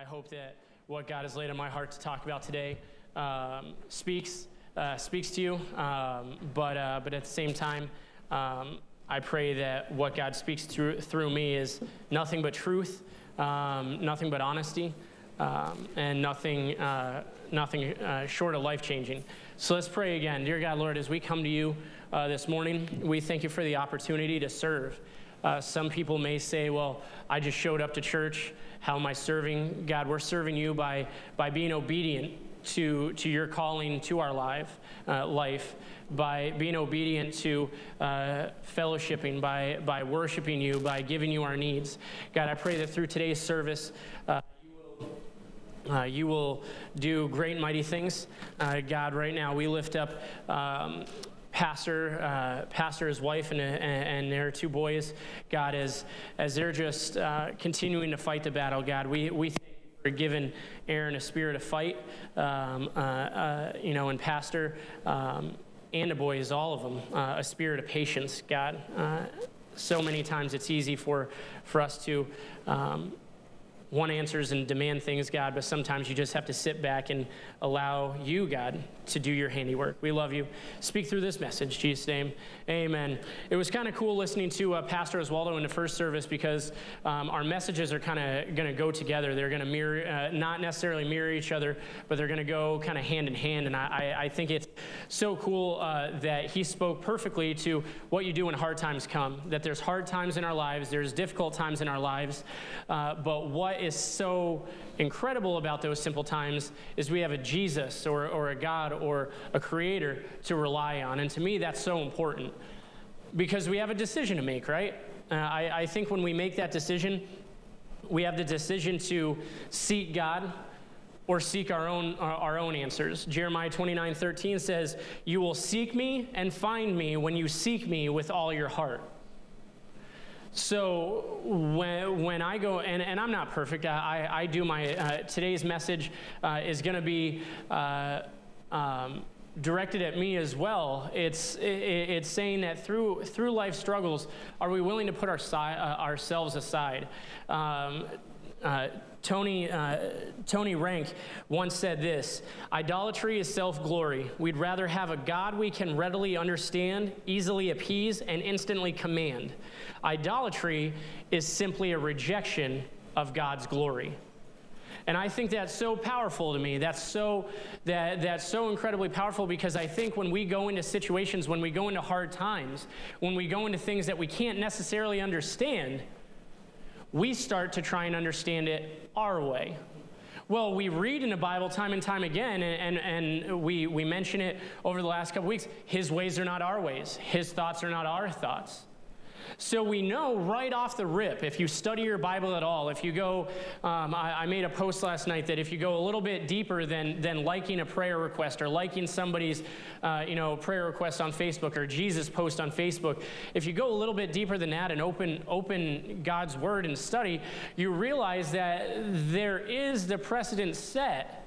I hope that what God has laid on my heart to talk about today um, speaks uh, speaks to you. Um, but uh, but at the same time, um, I pray that what God speaks through through me is nothing but truth, um, nothing but honesty, um, and nothing uh, nothing uh, short of life changing. So let's pray again, dear God, Lord, as we come to you uh, this morning, we thank you for the opportunity to serve. Uh, some people may say, well, I just showed up to church. How am I serving? God, we're serving you by, by being obedient to, to your calling to our life, uh, life by being obedient to uh, fellowshipping, by, by worshiping you, by giving you our needs. God, I pray that through today's service, uh, you, will, uh, you will do great and mighty things. Uh, God, right now we lift up um, pastor, uh, pastor, his wife, and, and, their two boys. God, as, as they're just uh, continuing to fight the battle, God, we, we thank for giving Aaron a spirit of fight, um, uh, uh you know, and pastor um, and the boys, all of them, uh, a spirit of patience, God. Uh, so many times it's easy for, for us to um, want answers and demand things, God, but sometimes you just have to sit back and allow you, God, to do your handiwork. We love you. Speak through this message, Jesus' name. Amen. It was kind of cool listening to uh, Pastor Oswaldo in the first service because um, our messages are kind of going to go together. They're going to mirror, uh, not necessarily mirror each other, but they're going to go kind of hand in hand. And I, I, think it's so cool uh, that he spoke perfectly to what you do when hard times come. That there's hard times in our lives, there's difficult times in our lives, uh, but what is so incredible about those simple times is we have a Jesus or, or a God or a creator to rely on. And to me, that's so important because we have a decision to make, right? Uh, I, I think when we make that decision, we have the decision to seek God or seek our own, our own answers. Jeremiah 29 13 says, You will seek me and find me when you seek me with all your heart. So when, when I go, and, and I'm not perfect, I, I do my, uh, today's message uh, is going to be uh, um, directed at me as well. It's, it, it's saying that through, through life struggles, are we willing to put our si- uh, ourselves aside? Um, uh, Tony, uh, Tony Rank once said this Idolatry is self glory. We'd rather have a God we can readily understand, easily appease, and instantly command. Idolatry is simply a rejection of God's glory. And I think that's so powerful to me. That's so that that's so incredibly powerful because I think when we go into situations, when we go into hard times, when we go into things that we can't necessarily understand, we start to try and understand it our way. Well, we read in the Bible time and time again, and, and, we, we mention it over the last couple weeks. His ways are not our ways, His thoughts are not our thoughts. So we know right off the rip, if you study your Bible at all, if you go, um, I, I, made a post last night that if you go a little bit deeper than, than liking a prayer request or liking somebody's uh, you know, prayer request on Facebook or Jesus post on Facebook, if you go a little bit deeper than that and open, open God's Word and study, you realize that there is the precedent set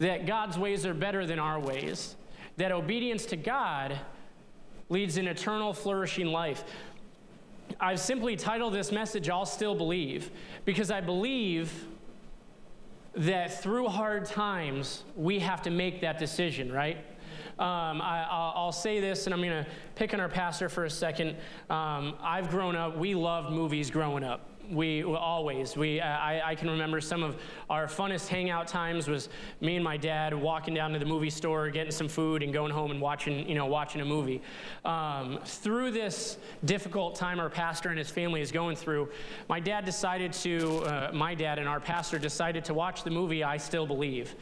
that God's ways are better than our ways, that obedience to God leads an eternal, flourishing life. I've simply titled this message, I'll Still Believe, because I believe that through hard times, we have to make that decision, right? Um, I, will say this, and I'm going to pick on our pastor for a second. Um, I've grown up, we loved movies growing up we always we I, I, can remember some of our funnest hangout times was me and my dad walking down to the movie store getting some food and going home and watching you know watching a movie. Um, through this difficult time our pastor and his family is going through my dad decided to uh, my dad and our pastor decided to watch the movie i still believe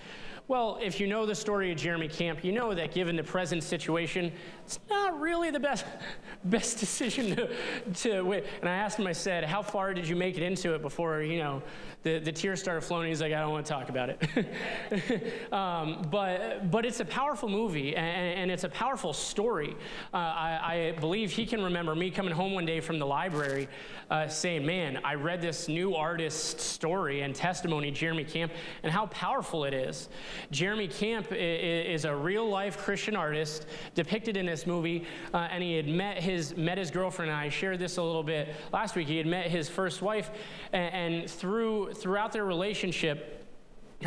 well, if you know the story of Jeremy Camp, you know that given the present situation, it's not really the best, best decision to, to wait. And I asked him, I said, how far did you make it into it before, you know, the, the tears started flowing? He's like, I don't want to talk about it. um, but, but it's a powerful movie, and, and it's a powerful story. Uh, I, I, believe he can remember me coming home one day from the library uh, saying, man, I read this new artist's story and testimony, Jeremy Camp, and how powerful it is. Jeremy Camp is a real life Christian artist depicted in this movie, uh, and he had met his, met his girlfriend, and I shared this a little bit last week. He had met his first wife, and, and through, throughout their relationship,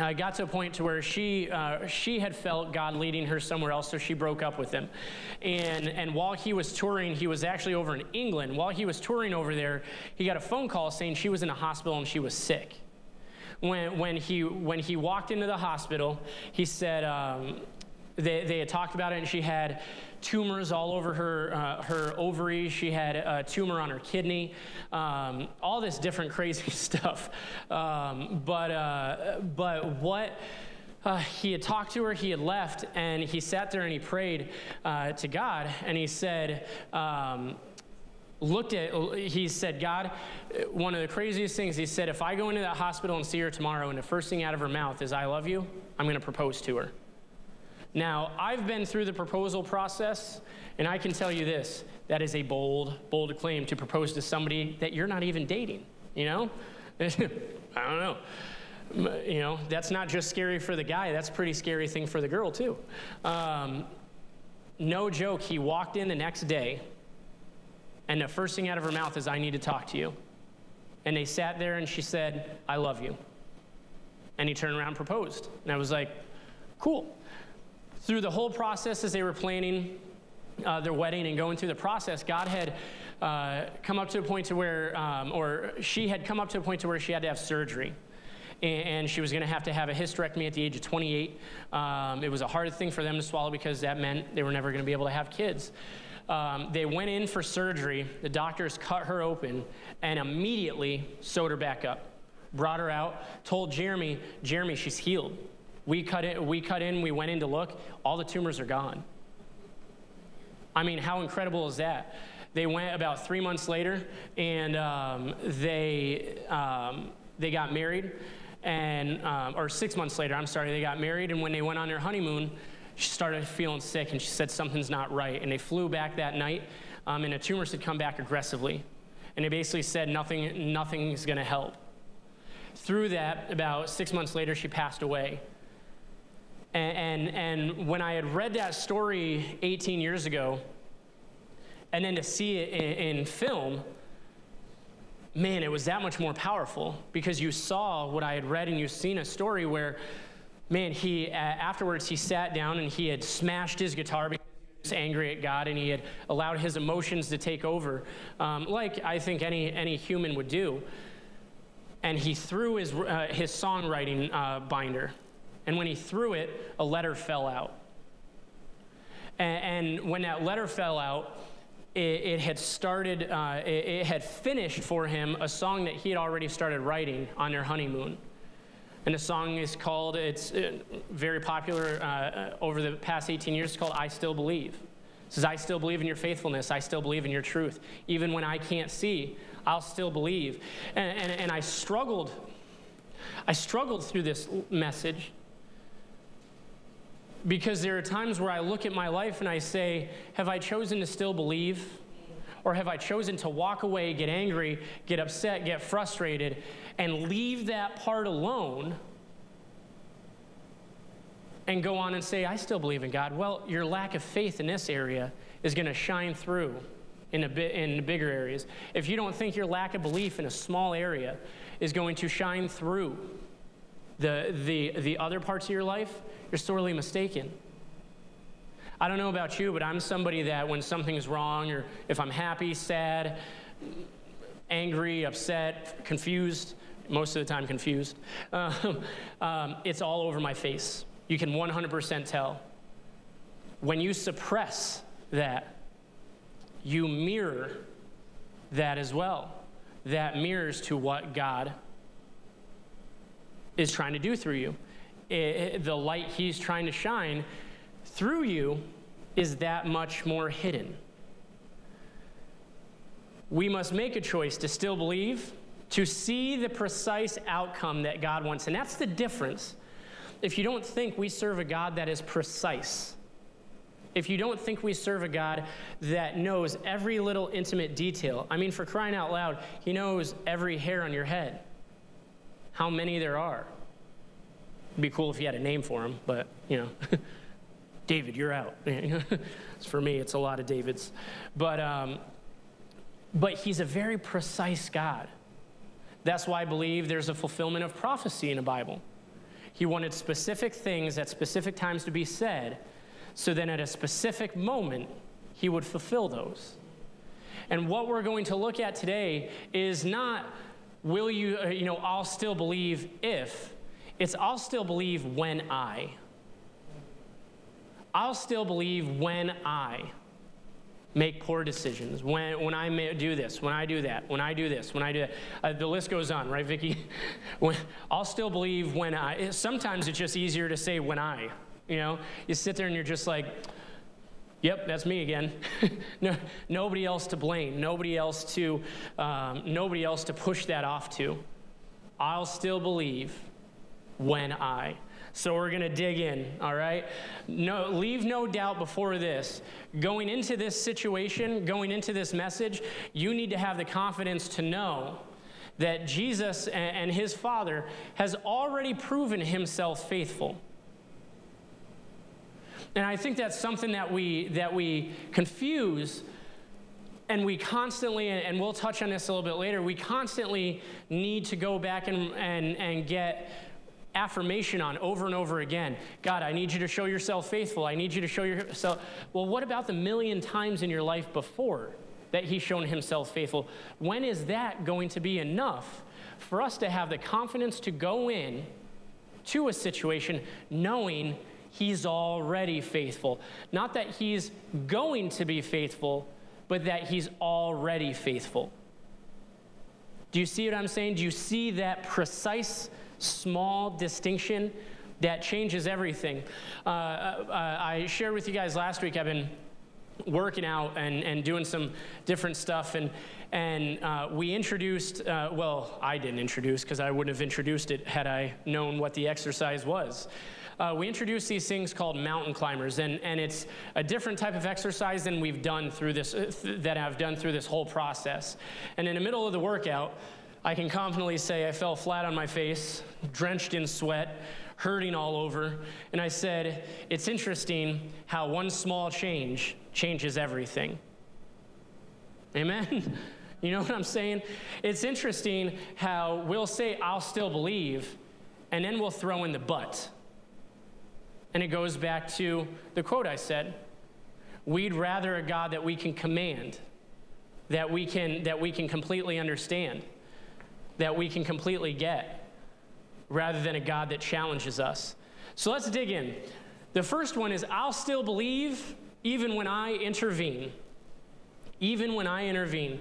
uh, got to a point to where she uh, she had felt God leading her somewhere else, so she broke up with him. And and while he was touring, he was actually over in England. While he was touring over there, he got a phone call saying she was in a hospital and she was sick. When when he when he walked into the hospital, he said um, they they had talked about it, and she had tumors all over her, uh, her ovaries. She had a tumor on her kidney, um, all this different crazy stuff. Um, but, uh, but what uh, he had talked to her, he had left, and he sat there and he prayed uh, to God, and he said, um, looked at, he said, God, one of the craziest things, he said, if I go into that hospital and see her tomorrow, and the first thing out of her mouth is, I love you, I'm going to propose to her. Now, I've been through the proposal process, and I can tell you this that is a bold, bold claim to propose to somebody that you're not even dating, you know? I don't know. You know, that's not just scary for the guy, that's a pretty scary thing for the girl, too. Um, no joke, he walked in the next day, and the first thing out of her mouth is, I need to talk to you. And they sat there, and she said, I love you. And he turned around and proposed. And I was like, cool through the whole process as they were planning uh, their wedding and going through the process, God had uh, come up to a point to where, um, or she had come up to a point to where she had to have surgery. And she was going to have to have a hysterectomy at the age of 28. Um, it was a hard thing for them to swallow because that meant they were never going to be able to have kids. Um, they went in for surgery. The doctors cut her open and immediately sewed her back up. Brought her out, told Jeremy, Jeremy, she's healed. We cut, in, we cut in, we went in to look, all the tumors are gone. I mean, how incredible is that? They went about three months later and um, they, um, they got married, and, um, or six months later, I'm sorry, they got married, and when they went on their honeymoon, she started feeling sick and she said something's not right. And they flew back that night, um, and the tumors had come back aggressively. And they basically said nothing, nothing's gonna help. Through that, about six months later, she passed away. And, and, and, when I had read that story 18 years ago, and then to see it in, in film, man, it was that much more powerful because you saw what I had read and you've seen a story where, man, he afterwards he sat down and he had smashed his guitar because he was angry at God and he had allowed his emotions to take over, um, like I think any any human would do. And he threw his uh, his songwriting uh, binder and when he threw it, a letter fell out. And, and when that letter fell out, it, it had started, uh, it, it, had finished for him a song that he had already started writing on their honeymoon. And the song is called, it's uh, very popular uh, uh over the past 18 years, it's called I Still Believe. It says, I still believe in your faithfulness. I still believe in your truth. Even when I can't see, I'll still believe. And, and, and I struggled. I struggled through this message because there are times where I look at my life and I say, Have I chosen to still believe? Or have I chosen to walk away, get angry, get upset, get frustrated, and leave that part alone and go on and say, I still believe in God? Well, your lack of faith in this area is going to shine through in, a bit, in bigger areas. If you don't think your lack of belief in a small area is going to shine through the, the, the other parts of your life, you're sorely mistaken. I don't know about you, but I'm somebody that when something's wrong, or if I'm happy, sad, angry, upset, confused, most of the time confused, um, um, it's all over my face. You can 100% tell. When you suppress that, you mirror that as well. That mirrors to what God is trying to do through you it, the light he's trying to shine through you is that much more hidden. We must make a choice to still believe, to see the precise outcome that God wants. And that's the difference. If you don't think we serve a God that is precise, if you don't think we serve a God that knows every little intimate detail, I mean, for crying out loud, He knows every hair on your head, how many there are. It'd be cool if you had a name for him, but, you know, David, you're out. for me, it's a lot of Davids. But, um, but he's a very precise God. That's why I believe there's a fulfillment of prophecy in the Bible. He wanted specific things at specific times to be said, so then at a specific moment, he would fulfill those. And what we're going to look at today is not, will you, uh, you know, I'll still believe if, it's I'll still believe when I. I'll still believe when I make poor decisions, when, when I do this, when I do that, when I do this, when I do that. Uh, the list goes on, right, Vicki? when, I'll still believe when I. Sometimes it's just easier to say when I. You know, you sit there and you're just like, Yep, that's me again. no, nobody else to blame. Nobody else to, um, nobody else to push that off to. I'll still believe when I. So we're going to dig in, all right? No, leave no doubt before this. Going into this situation, going into this message, you need to have the confidence to know that Jesus and his Father has already proven himself faithful. And I think that's something that we, that we confuse and we constantly, and we'll touch on this a little bit later, we constantly need to go back and, and, and get affirmation on over and over again. God, I need you to show yourself faithful. I need you to show yourself. Well, what about the million times in your life before that He's shown Himself faithful? When is that going to be enough for us to have the confidence to go in to a situation knowing he's already faithful. Not that he's going to be faithful, but that he's already faithful. Do you see what I'm saying? Do you see that precise, small distinction that changes everything? Uh, uh, I shared with you guys last week, I've been working out and, and doing some different stuff, and, and uh, we introduced, uh, well, I didn't introduce because I wouldn't have introduced it had I known what the exercise was uh, we introduced these things called mountain climbers, and, and it's a different type of exercise than we've done through this, uh, th- that I've done through this whole process. And in the middle of the workout, I can confidently say I fell flat on my face, drenched in sweat, hurting all over. And I said, It's interesting how one small change changes everything. Amen? you know what I'm saying? It's interesting how we'll say, I'll still believe, and then we'll throw in the but. And it goes back to the quote I said We'd rather a God that we can command, that we can, that we can completely understand, that we can completely get, rather than a God that challenges us. So let's dig in. The first one is I'll still believe even when I intervene. Even when I intervene.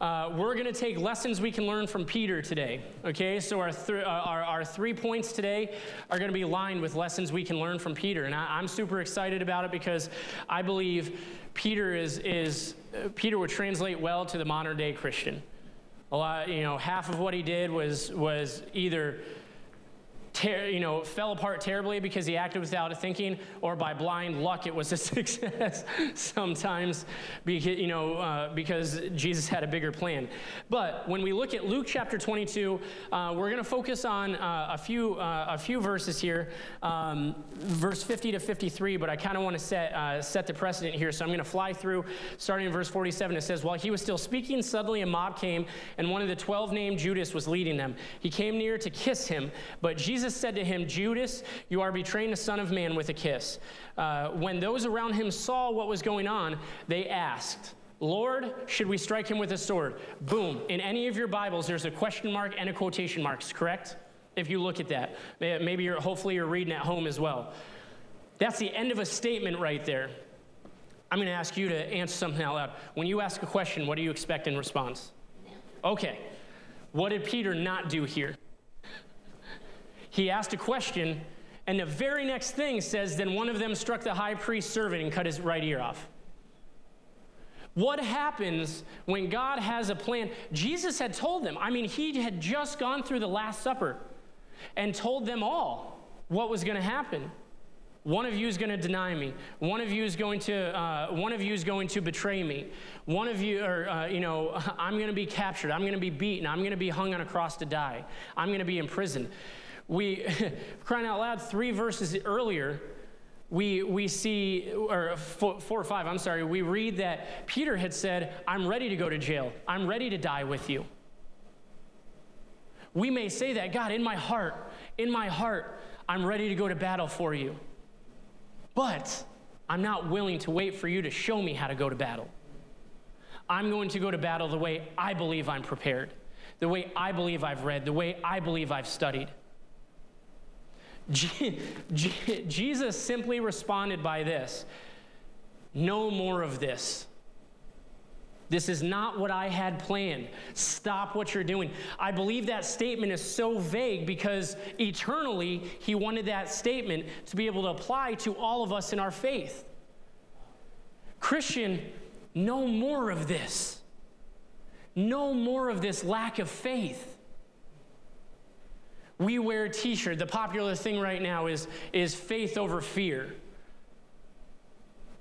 Uh, we're going to take lessons we can learn from Peter today. Okay, so our, th- uh, our, our, three points today are going to be lined with lessons we can learn from Peter. And I, am super excited about it because I believe Peter is, is uh, Peter would translate well to the modern day Christian. A lot, you know, half of what he did was, was either ter- you know, fell apart terribly because he acted without thinking, or by blind luck it was a success sometimes because, you know, uh, because Jesus had a bigger plan. But when we look at Luke chapter 22, uh, we're going to focus on uh, a, few, uh, a few verses here, um, verse 50 to 53, but I kind of want to set, uh, set the precedent here, so I'm going to fly through starting in verse 47. It says, While he was still speaking, suddenly a mob came, and one of the twelve named Judas was leading them. He came near to kiss him, but Jesus Jesus said to him, Judas, you are betraying the Son of Man with a kiss. Uh, when those around him saw what was going on, they asked, Lord, should we strike him with a sword? Boom. In any of your Bibles, there's a question mark and a quotation marks, correct? If you look at that. Maybe you're, hopefully you're reading at home as well. That's the end of a statement right there. I'm going to ask you to answer something out loud. When you ask a question, what do you expect in response? Okay. What did Peter not do here? He asked a question, and the very next thing says, Then one of them struck the high priest's servant and cut his right ear off. What happens when God has a plan? Jesus had told them, I mean, he had just gone through the Last Supper and told them all what was going to happen. One of you is going to deny me. One of you is going to, uh, one of you is going to betray me. One of you, or uh, you know, I'm going to be captured. I'm going to be beaten. I'm going to be hung on a cross to die. I'm going to be imprisoned We, crying out loud, three verses earlier, we, we see, or four, four or five, I'm sorry, we read that Peter had said, I'm ready to go to jail. I'm ready to die with you. We may say that, God, in my heart, in my heart, I'm ready to go to battle for you. But I'm not willing to wait for you to show me how to go to battle. I'm going to go to battle the way I believe I'm prepared, the way I believe I've read, the way I believe I've studied. Jesus simply responded by this No more of this. This is not what I had planned. Stop what you're doing. I believe that statement is so vague because eternally, he wanted that statement to be able to apply to all of us in our faith. Christian, no more of this. No more of this lack of faith. We wear a t shirt. The popular thing right now is, is faith over fear.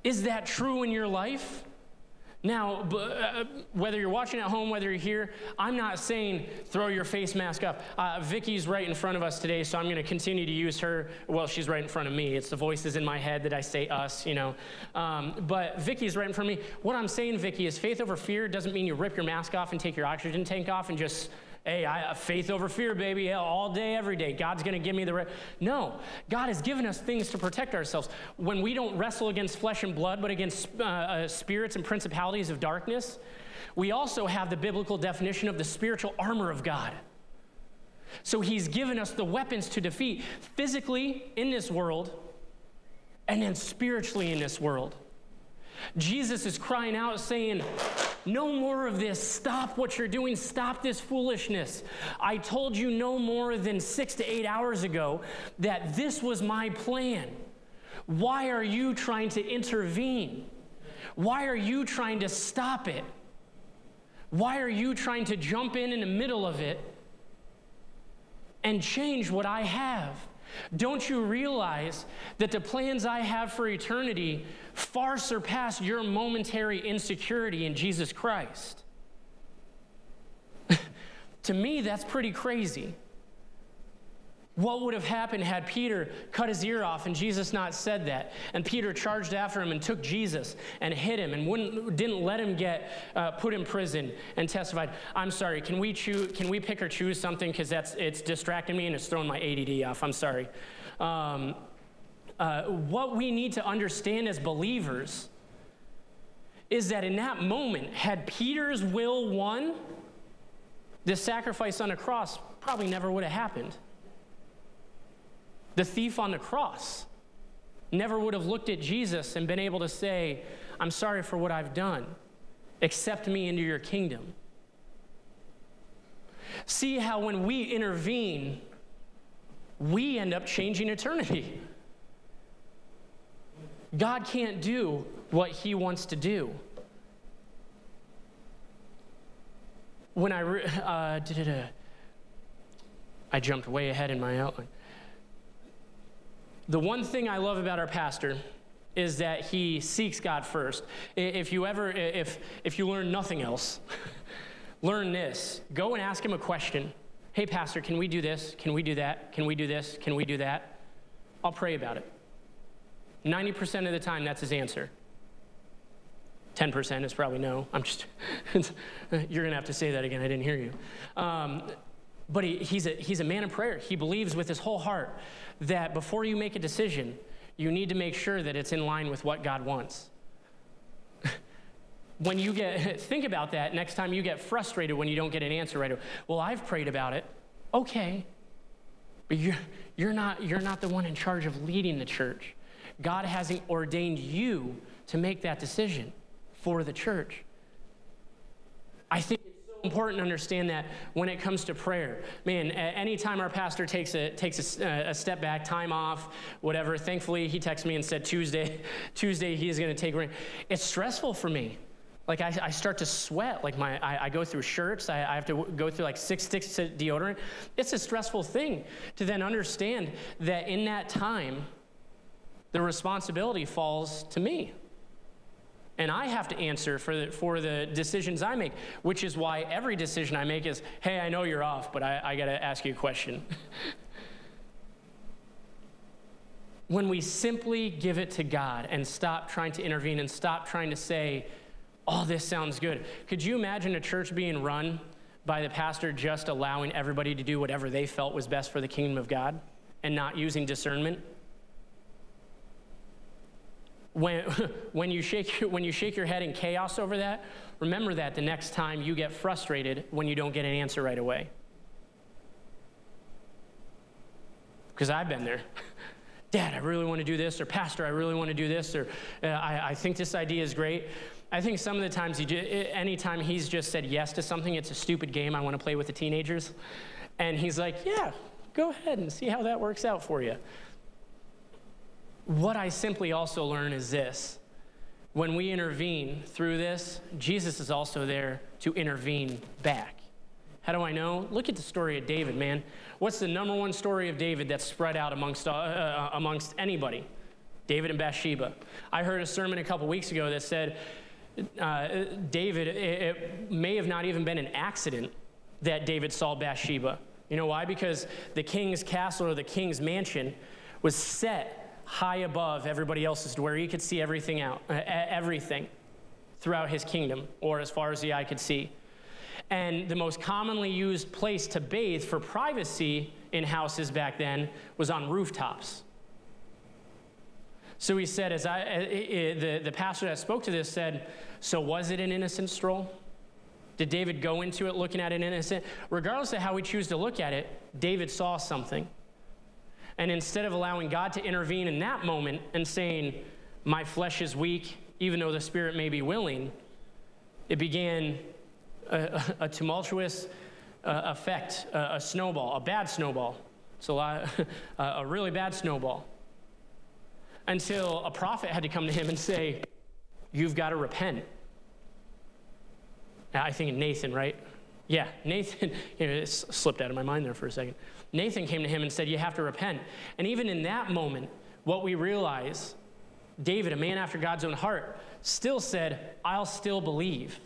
Is that true in your life? Now, uh, whether you're watching at home, whether you're here, I'm not saying throw your face mask up. Uh, Vicky's right in front of us today, so I'm going to continue to use her. Well, she's right in front of me. It's the voices in my head that I say us, you know. Um, but Vicky's right in front of me. What I'm saying, Vicky, is faith over fear doesn't mean you rip your mask off and take your oxygen tank off and just Hey, I, faith over fear, baby, all day, every day. God's going to give me the right. No, God has given us things to protect ourselves. When we don't wrestle against flesh and blood, but against uh, uh, spirits and principalities of darkness, we also have the biblical definition of the spiritual armor of God. So he's given us the weapons to defeat physically in this world and then spiritually in this world. Jesus is crying out, saying, No more of this. Stop what you're doing. Stop this foolishness. I told you no more than six to eight hours ago that this was my plan. Why are you trying to intervene? Why are you trying to stop it? Why are you trying to jump in in the middle of it and change what I have? Don't you realize that the plans I have for eternity far surpass your momentary insecurity in Jesus Christ? to me, that's pretty crazy. What would have happened had Peter cut his ear off and Jesus not said that? And Peter charged after him and took Jesus and hit him and didn't let him get uh, put in prison and testified. I'm sorry. Can we choose? Can we pick or choose something because that's it's distracting me and it's throwing my ADD off. I'm sorry. Um, uh, what we need to understand as believers is that in that moment, had Peter's will won, this sacrifice on the cross probably never would have happened. The thief on the cross never would have looked at Jesus and been able to say, I'm sorry for what I've done. Accept me into your kingdom. See how when we intervene, we end up changing eternity. God can't do what he wants to do. When I, uh, I jumped way ahead in my outline. The one thing I love about our pastor is that he seeks God first. If you ever, if, if you learn nothing else, learn this. Go and ask him a question. Hey, pastor, can we do this? Can we do that? Can we do this? Can we do that? I'll pray about it. 90% of the time, that's his answer. 10% is probably no. I'm just, you're going to have to say that again. I didn't hear you. Um, but he, he's, a, he's a man of prayer. He believes with his whole heart that before you make a decision, you need to make sure that it's in line with what God wants. when you get, think about that next time you get frustrated when you don't get an answer right away. Well, I've prayed about it. Okay. But you're, you're, not, you're not the one in charge of leading the church. God hasn't ordained you to make that decision for the church. I think important to understand that when it comes to prayer. Man, anytime our pastor takes a takes a, uh, a, step back, time off, whatever. Thankfully, he texted me and said Tuesday, Tuesday he is going to take. It's stressful for me. Like I, I start to sweat. Like my, I, I go through shirts. I, I have to go through like six sticks of deodorant. It's a stressful thing to then understand that in that time, the responsibility falls to me and I have to answer for the, for the decisions I make, which is why every decision I make is, hey, I know you're off, but I, I got to ask you a question. when we simply give it to God and stop trying to intervene and stop trying to say, oh, this sounds good. Could you imagine a church being run by the pastor just allowing everybody to do whatever they felt was best for the kingdom of God and not using discernment? When, when, you shake, when you shake your head in chaos over that, remember that the next time you get frustrated when you don't get an answer right away. Because I've been there. Dad, I really want to do this, or Pastor, I really want to do this, or uh, I, I think this idea is great. I think some of the times, he just, anytime he's just said yes to something, it's a stupid game I want to play with the teenagers. And he's like, yeah, go ahead and see how that works out for you. What I simply also learn is this when we intervene through this, Jesus is also there to intervene back. How do I know? Look at the story of David, man. What's the number one story of David that's spread out amongst, uh, uh, amongst anybody? David and Bathsheba. I heard a sermon a couple weeks ago that said uh, David, it, it may have not even been an accident that David saw Bathsheba. You know why? Because the king's castle or the king's mansion was set high above everybody else's to where he could see everything out, uh, everything throughout his kingdom, or as far as the eye could see. And the most commonly used place to bathe for privacy in houses back then was on rooftops. So he said, as I, uh, the, the pastor that spoke to this said, So was it an innocent stroll? Did David go into it looking at an innocent? Regardless of how we choose to look at it, David saw something. And instead of allowing God to intervene in that moment and saying, My flesh is weak, even though the spirit may be willing, it began a, a tumultuous uh, effect, a, a, snowball, a bad snowball. It's a, lot, a really bad snowball. Until a prophet had to come to him and say, You've got to repent. I think Nathan, right? Yeah, Nathan, you know, it slipped out of my mind there for a second. Nathan came to him and said, You have to repent. And even in that moment, what we realize, David, a man after God's own heart, still said, I'll still believe.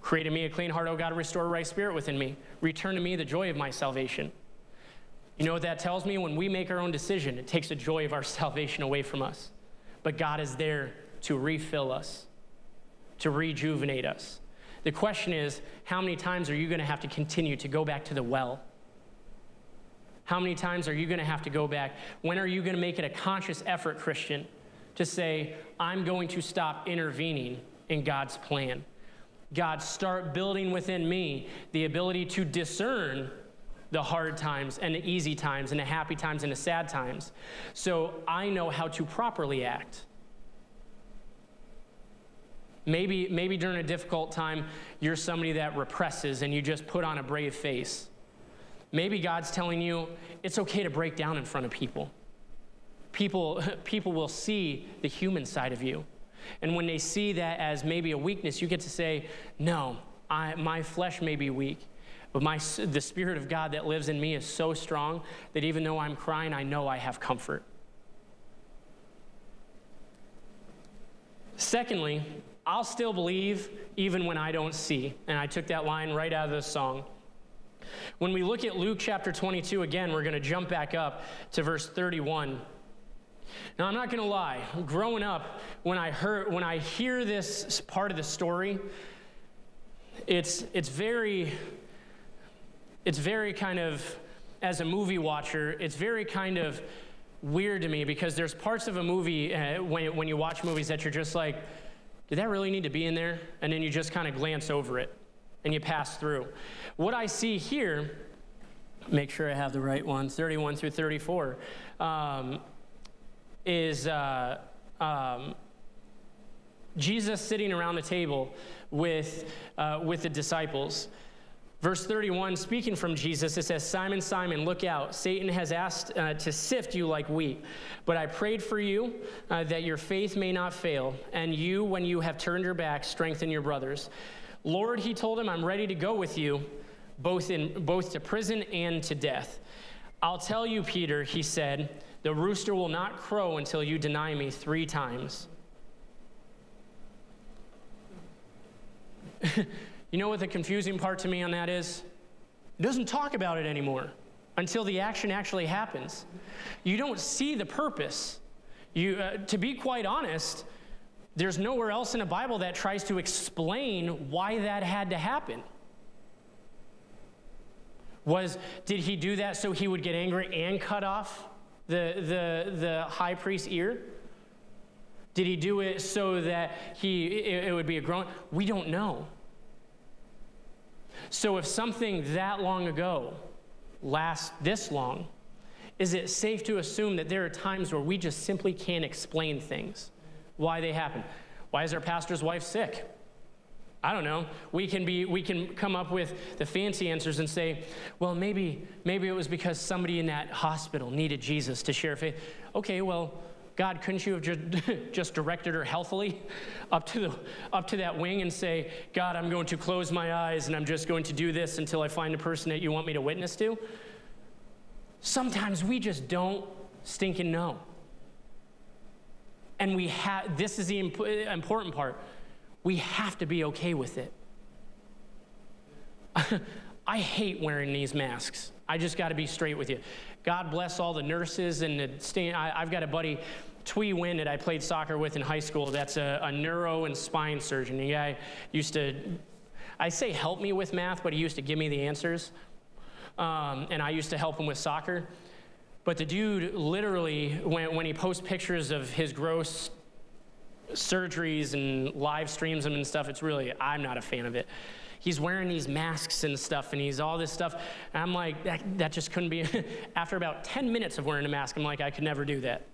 Create in me a clean heart, O God, restore a right spirit within me. Return to me the joy of my salvation. You know what that tells me? When we make our own decision, it takes the joy of our salvation away from us. But God is there to refill us, to rejuvenate us. The question is how many times are you going to have to continue to go back to the well? How many times are you going to have to go back? When are you going to make it a conscious effort, Christian, to say, I'm going to stop intervening in God's plan? God, start building within me the ability to discern the hard times and the easy times and the happy times and the sad times so I know how to properly act. Maybe, maybe during a difficult time, you're somebody that represses and you just put on a brave face. Maybe God's telling you it's okay to break down in front of people. People, people will see the human side of you. And when they see that as maybe a weakness, you get to say, No, I, my flesh may be weak, but my, the Spirit of God that lives in me is so strong that even though I'm crying, I know I have comfort. Secondly, I'll still believe even when I don't see. And I took that line right out of the song. When we look at Luke chapter 22 again, we're going to jump back up to verse 31. Now, I'm not going to lie. Growing up, when I heard, when I hear this part of the story, it's it's very, it's very kind of, as a movie watcher, it's very kind of weird to me because there's parts of a movie uh, when when you watch movies that you're just like, did that really need to be in there? And then you just kind of glance over it and you pass through. What I see here, make sure I have the right ones, 31 through 34. Um, is uh, um, Jesus sitting around the table with, uh, with the disciples. Verse 31, speaking from Jesus, it says, Simon, Simon, look out. Satan has asked uh, to sift you like wheat. But I prayed for you uh, that your faith may not fail, and you, when you have turned your back, strengthen your brothers. Lord, he told him, I'm ready to go with you, both, in, both to prison and to death. I'll tell you, Peter, he said, the rooster will not crow until you deny me three times. you know what the confusing part to me on that is? It doesn't talk about it anymore. until the action actually happens. You don't see the purpose. You, uh, to be quite honest, there's nowhere else in the Bible that tries to explain why that had to happen. Was did he do that so he would get angry and cut off the, the, the high priest's ear? Did he do it so that he it, it would be a groan? We don't know. So if something that long ago lasts this long, is it safe to assume that there are times where we just simply can't explain things, why they happen? Why is our pastor's wife sick? I don't know. We can be we can come up with the fancy answers and say, well, maybe maybe it was because somebody in that hospital needed Jesus to share faith. Okay, well, God, couldn't you have just, directed her healthily up to, the, up to that wing and say, God, I'm going to close my eyes and I'm just going to do this until I find a person that you want me to witness to? Sometimes we just don't stinking know. And we have, this is the imp- important part, we have to be okay with it. I hate wearing these masks. I just got to be straight with you. God bless all the nurses and the stand. I, have got a buddy Twee Win that I played soccer with in high school. That's a, a neuro and spine surgeon. The guy used to, I say help me with math, but he used to give me the answers. Um, and I used to help him with soccer. But the dude literally, when, when he posts pictures of his gross surgeries and live streams them and stuff, it's really, I'm not a fan of it. He's wearing these masks and stuff, and he's all this stuff. And I'm like, that, that just couldn't be. After about 10 minutes of wearing a mask, I'm like, I could never do that.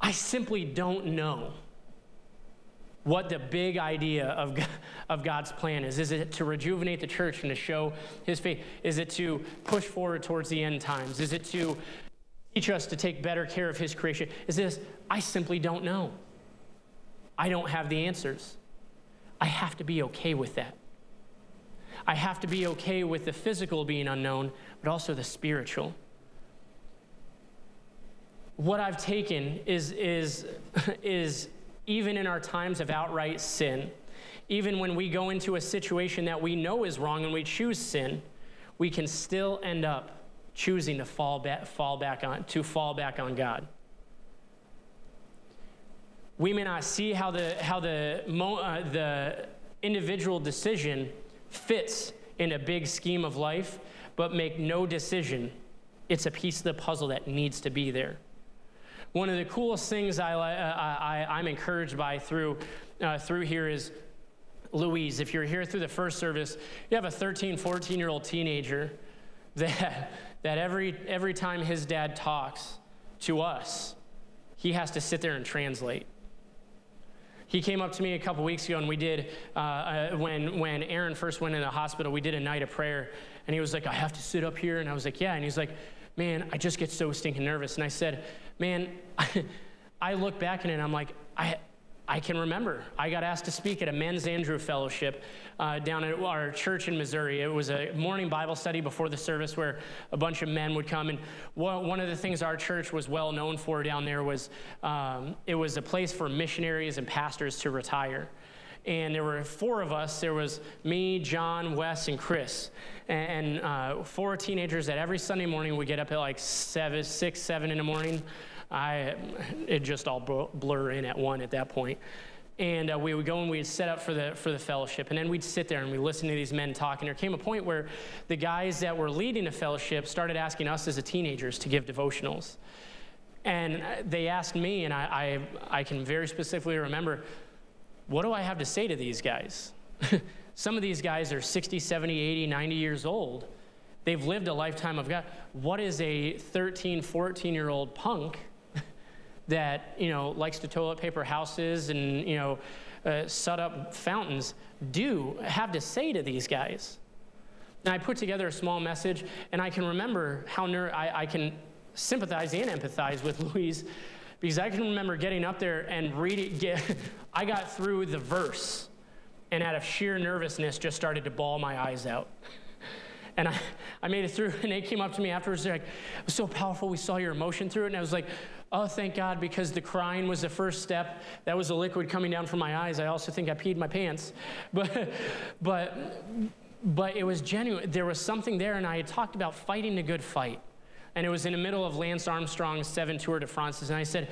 I simply don't know what the big idea of, of God's plan is. Is it to rejuvenate the church and to show his faith? Is it to push forward towards the end times? Is it to teach us to take better care of his creation? Is this, I simply don't know. I don't have the answers. I have to be okay with that. I have to be okay with the physical being unknown, but also the spiritual what I've taken is, is, is even in our times of outright sin, even when we go into a situation that we know is wrong and we choose sin, we can still end up choosing to fall back, fall back on to fall back on God. We may not see how the how the uh, the individual decision fits in a big scheme of life, but make no decision. It's a piece of the puzzle that needs to be there. One of the coolest things I, uh, I, am encouraged by through, uh, through here is Luis. If you're here through the first service, you have a 13, 14 year old teenager that, that every, every time his dad talks to us, he has to sit there and translate. He came up to me a couple weeks ago, and we did, uh, uh, when, when Aaron first went in the hospital, we did a night of prayer. And he was like, I have to sit up here. And I was like, Yeah. And he's like, Man, I just get so stinking nervous. And I said, man, I look back and I'm like, I, I can remember. I got asked to speak at a men's Andrew Fellowship uh, down at our church in Missouri. It was a morning Bible study before the service where a bunch of men would come. And one of the things our church was well known for down there was um, it was a place for missionaries and pastors to retire. And there were four of us. There was me, John, Wes, and Chris. And, uh, four teenagers that every Sunday morning we get up at like seven, six, seven in the morning I, it just all blur in at one at that point. And uh, we would go and we'd set up for the, for the fellowship. And then we'd sit there and we'd listen to these men talk. And there came a point where the guys that were leading the fellowship started asking us as a teenagers to give devotionals. And they asked me, and I, I, I can very specifically remember, what do I have to say to these guys? Some of these guys are 60, 70, 80, 90 years old. They've lived a lifetime of God. What is a 13, 14 year old punk that you know likes to toilet paper houses and you know uh, set up fountains do have to say to these guys. And I put together a small message, and I can remember how ner- I, I can sympathize and empathize with Luis because I can remember getting up there and reading. I got through the verse, and out of sheer nervousness, just started to bawl my eyes out. And I, I made it through, and they came up to me afterwards. They're like, it was so powerful. We saw your emotion through it. And I was like, oh, thank God, because the crying was the first step. That was the liquid coming down from my eyes. I also think I peed my pants. But, but but it was genuine. There was something there, and I had talked about fighting the good fight. And it was in the middle of Lance Armstrong's seven Tour de France. And I said,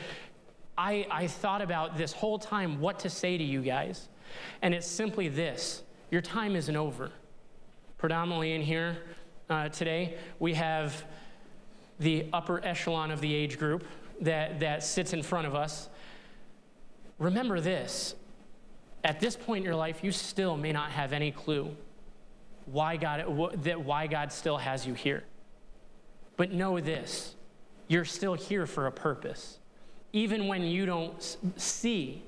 I, I thought about this whole time what to say to you guys. And it's simply this your time isn't over. Predominantly in here uh, today, we have the upper echelon of the age group that, that sits in front of us. Remember this at this point in your life, you still may not have any clue why God, that why God still has you here. But know this you're still here for a purpose. Even when you don't see,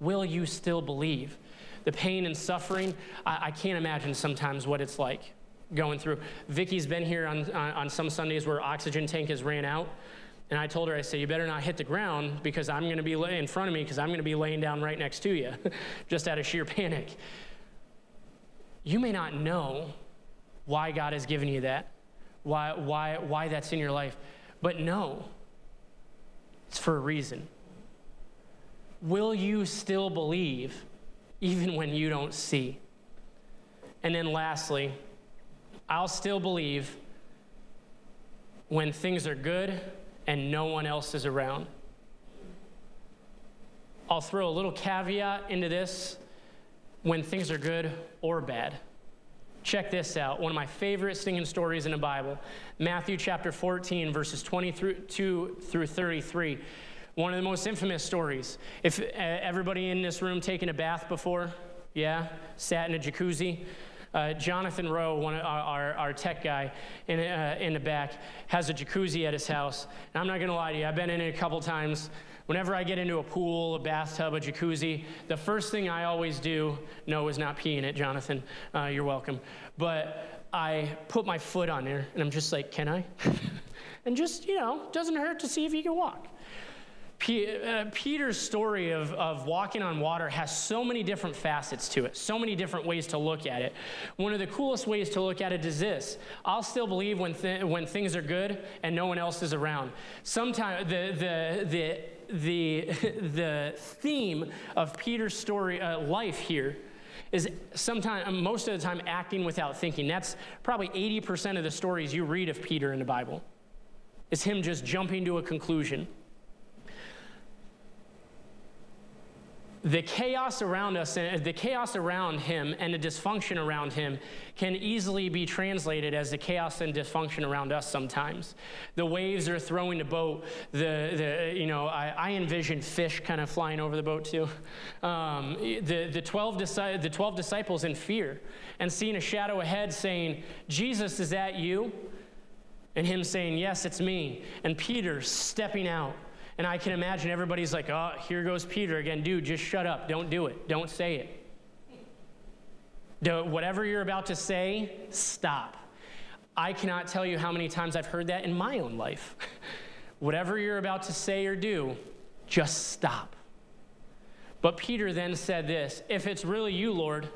will you still believe? The pain and suffering, I, I can't imagine sometimes what it's like going through. Vicky's been here on, on, on some Sundays where oxygen tank has ran out. And I told her, I said, you better not hit the ground because I'm going to be in front of me because I'm going to be laying down right next to you, just out of sheer panic. You may not know why God has given you that, why, why, why that's in your life, but no, it's for a reason. Will you still believe even when you don't see? And then lastly, I'll still believe when things are good and no one else is around. I'll throw a little caveat into this when things are good or bad. Check this out. One of my favorite singing stories in the Bible Matthew chapter 14, verses 22 through 33. One of the most infamous stories. If uh, everybody in this room taken a bath before, yeah, sat in a jacuzzi, uh, Jonathan Rowe, one of our, our, our tech guy in, uh, in the back, has a jacuzzi at his house. And I'm not going to lie to you, I've been in it a couple times. Whenever I get into a pool, a bathtub, a jacuzzi, the first thing I always do, no, is not pee in it, Jonathan. Uh, you're welcome. But I put my foot on there and I'm just like, can I? and just, you know, doesn't hurt to see if you can walk. Uh, Peter's story of, of walking on water has so many different facets to it, so many different ways to look at it. One of the coolest ways to look at it is this I'll still believe when, th- when things are good and no one else is around. Sometimes the, the, the, the, the theme of Peter's story, uh, life here, is sometimes most of the time acting without thinking. That's probably 80% of the stories you read of Peter in the Bible. Is him just jumping to a conclusion. The chaos around us and the chaos around him and the dysfunction around him can easily be translated as the chaos and dysfunction around us sometimes. The waves are throwing the boat. The, the you know I, I envision fish kind of flying over the boat too. Um, the, the, 12 disi- the 12 disciples in fear and seeing a shadow ahead saying jesus is that you? And him saying yes it's me. And peter stepping out and I can imagine everybody's like, oh, here goes Peter again. Dude, just shut up. Don't do it. Don't say it. Do, whatever you're about to say, stop. I cannot tell you how many times I've heard that in my own life. whatever you're about to say or do, just stop. But Peter then said this If it's really you, Lord,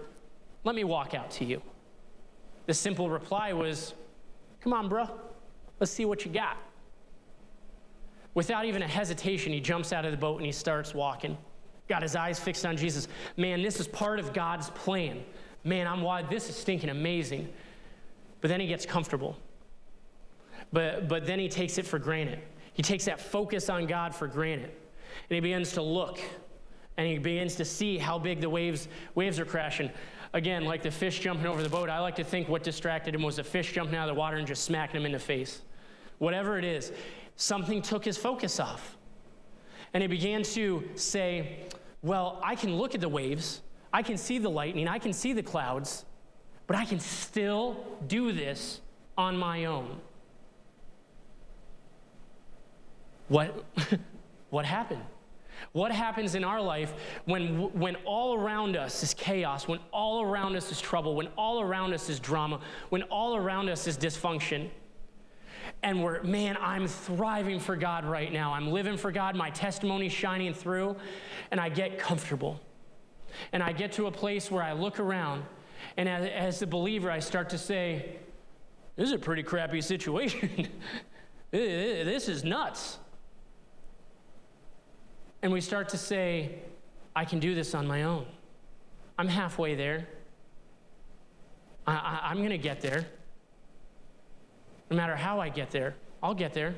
let me walk out to you. The simple reply was, Come on, bro. Let's see what you got. Without even a hesitation, he jumps out of the boat and he starts walking. Got his eyes fixed on Jesus. Man, this is part of God's plan. Man, I'm wide. This is stinking amazing. But then he gets comfortable. But, but then he takes it for granted. He takes that focus on God for granted. And he begins to look and he begins to see how big the waves, waves are crashing. Again, like the fish jumping over the boat, I like to think what distracted him was the fish jumping out of the water and just smacking him in the face. Whatever it is, something took his focus off. And he began to say, Well, I can look at the waves, I can see the lightning, I can see the clouds, but I can still do this on my own. What, what happened? What happens in our life when, when all around us is chaos, when all around us is trouble, when all around us is drama, when all around us is dysfunction? And we're, man, I'm thriving for God right now. I'm living for God. My testimony's shining through, and I get comfortable. And I get to a place where I look around, and as, as a believer, I start to say, This is a pretty crappy situation. this is nuts. And we start to say, I can do this on my own. I'm halfway there. I, am going to get there. No matter how I get there, I'll get there,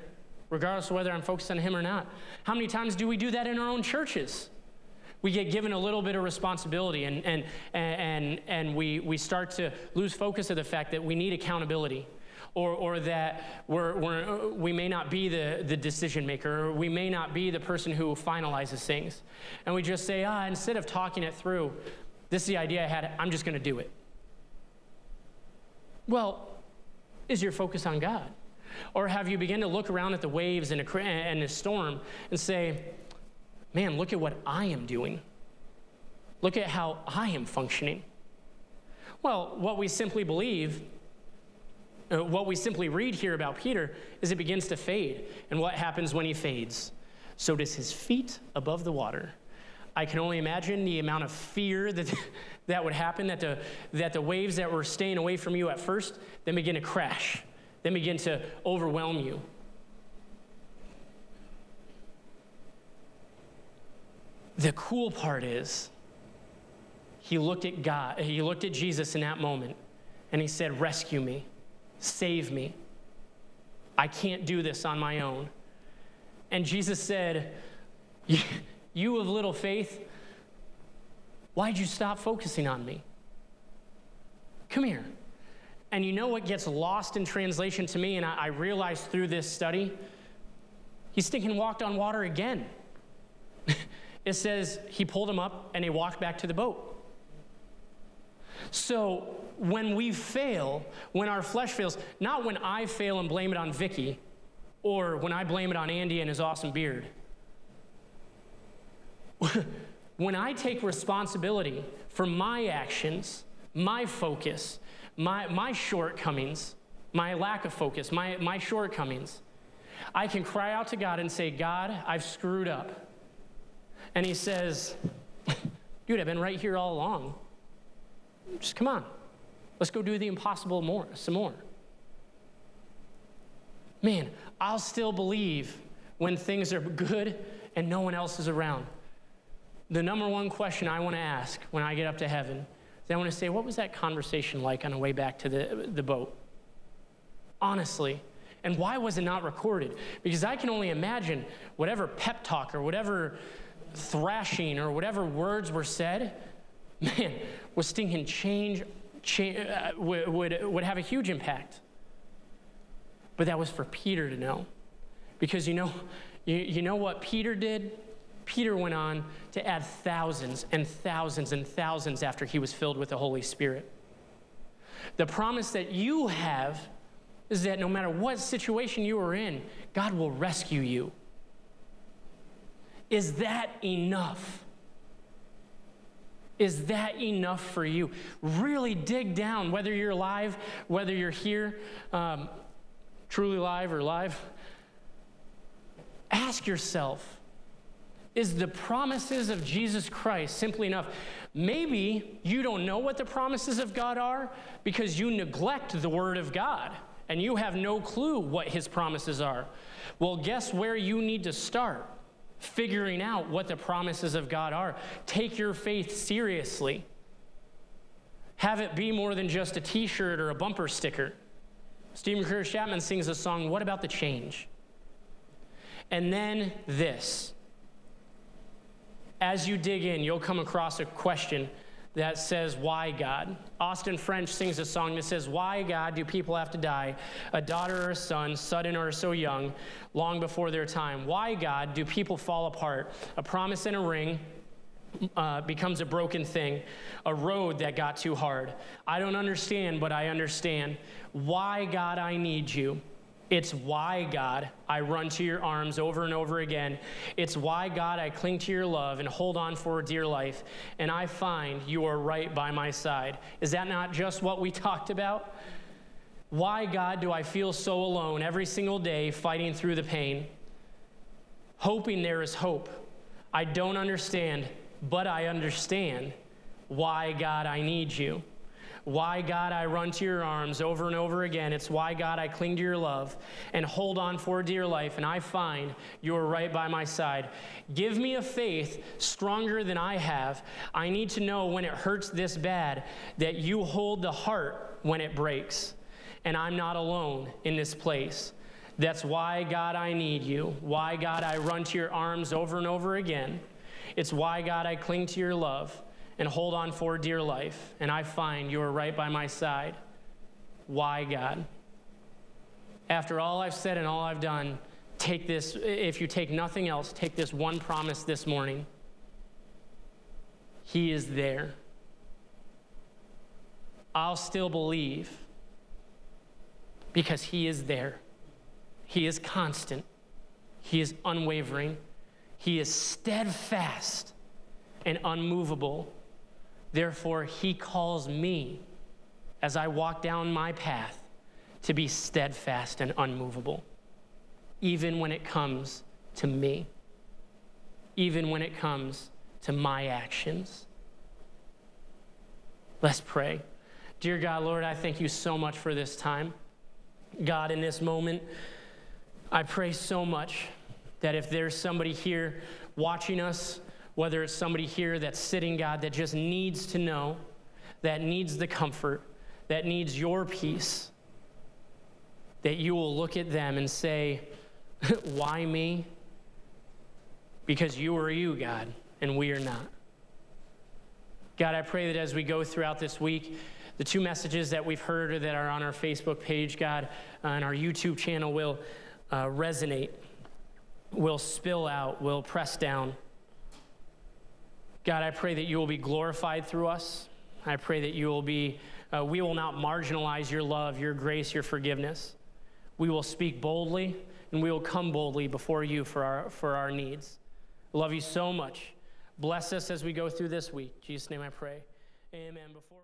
regardless of whether I'm focused on Him or not. How many times do we do that in our own churches? We get given a little bit of responsibility and, and, and, and we, we start to lose focus of the fact that we need accountability or, or that we're, we're, we may not be the, the decision maker, or we may not be the person who finalizes things. And we just say, ah, instead of talking it through, this is the idea I had, I'm just going to do it. Well, is your focus on God? Or have you begun to look around at the waves and, a, and the storm and say, man, look at what I am doing? Look at how I am functioning. Well, what we simply believe uh, what we simply read here about Peter is it begins to fade. And what happens when he fades? So does his feet above the water. I can only imagine the amount of fear that that would happen, that the, that the waves that were staying away from you at first then begin to crash, then begin to overwhelm you. The cool part is, he looked at God, he looked at Jesus in that moment, and he said, Rescue me. Save me. I can't do this on my own. And Jesus said, You of little faith, why'd you stop focusing on me? Come here. And you know what gets lost in translation to me, and I, I realized through this study? He stinking walked on water again. it says he pulled him up and he walked back to the boat. So when we fail, when our flesh fails, not when I fail and blame it on Vicky, or when I blame it on Andy and his awesome beard. when I take responsibility for my actions, my focus, my, my shortcomings, my lack of focus, my, my shortcomings, I can cry out to God and say, God, I've screwed up. And He says, Dude, I've been right here all along. Just come on. Let's go do the impossible more, some more. Man, I'll still believe when things are good and no one else is around. The number one question I want to ask when I get up to heaven is I want to say, what was that conversation like on the way back to the, the boat? Honestly. And why was it not recorded? Because I can only imagine whatever pep talk or whatever thrashing or whatever words were said, man, was stinking change cha- uh, would, would, would have a huge impact. But that was for Peter to know. Because you know, you, you know what Peter did? Peter went on to add thousands and thousands and thousands after he was filled with the Holy Spirit. The promise that you have is that no matter what situation you are in, God will rescue you. Is that enough? Is that enough for you? Really dig down, whether you're live, whether you're here, um, truly live or live. Ask yourself is the promises of Jesus Christ simply enough? Maybe you don't know what the promises of God are because you neglect the Word of God and you have no clue what His promises are. Well, guess where you need to start? figuring out what the promises of God are. Take your faith seriously. Have it be more than just a t shirt or a bumper sticker. Steven Curtis Chapman sings a song, What About the Change? And then this. As you dig in, you'll come across a question that says, Why God? Austin French sings a song that says, Why God do people have to die? A daughter or a son, sudden or so young, long before their time. Why God do people fall apart? A promise and a ring. Uh, becomes a broken thing, a road that got too hard. I don't understand, but I understand. Why, God, I need you. It's why, God, I run to your arms over and over again. It's why, God, I cling to your love and hold on for dear life, and I find you are right by my side. Is that not just what we talked about? Why, God, do I feel so alone every single day fighting through the pain? Hoping there is hope. I don't understand, but I understand why, God, I need you. Why, God, I run to your arms over and over again. It's why, God, I cling to your love and hold on for dear life, and I find you are right by my side. Give me a faith stronger than I have. I need to know when it hurts this bad that you hold the heart when it breaks, and I'm not alone in this place. That's why, God, I need you. Why, God, I run to your arms over and over again. It's why, God, I cling to your love and hold on for dear life, and I find you are right by my side. Why, God? After all I've said and all I've done, take this, if you take nothing else, take this one promise this morning. He is there. I'll still believe because He is there. He is constant, He is unwavering, He is steadfast and unmovable Therefore, he calls me as I walk down my path to be steadfast and unmovable, even when it comes to me, even when it comes to my actions. Let's pray. Dear God, Lord, I thank you so much for this time. God, in this moment, I pray so much that if there's somebody here watching us whether it's somebody here that's sitting, God, that just needs to know, that needs the comfort, that needs your peace, that you will look at them and say, Why me? Because you are you, God, and we are not. God, I pray that as we go throughout this week, the two messages that we've heard or that are on our Facebook page, God, and our YouTube channel will uh, resonate, will spill out, will press down. God, I pray that you will be glorified through us. I pray that you will be, uh, we will not marginalize your love, your grace, your forgiveness. We will speak boldly and we will come boldly before you for our, for our needs. Love you so much. Bless us as we go through this week. In Jesus' name I pray. Amen. Before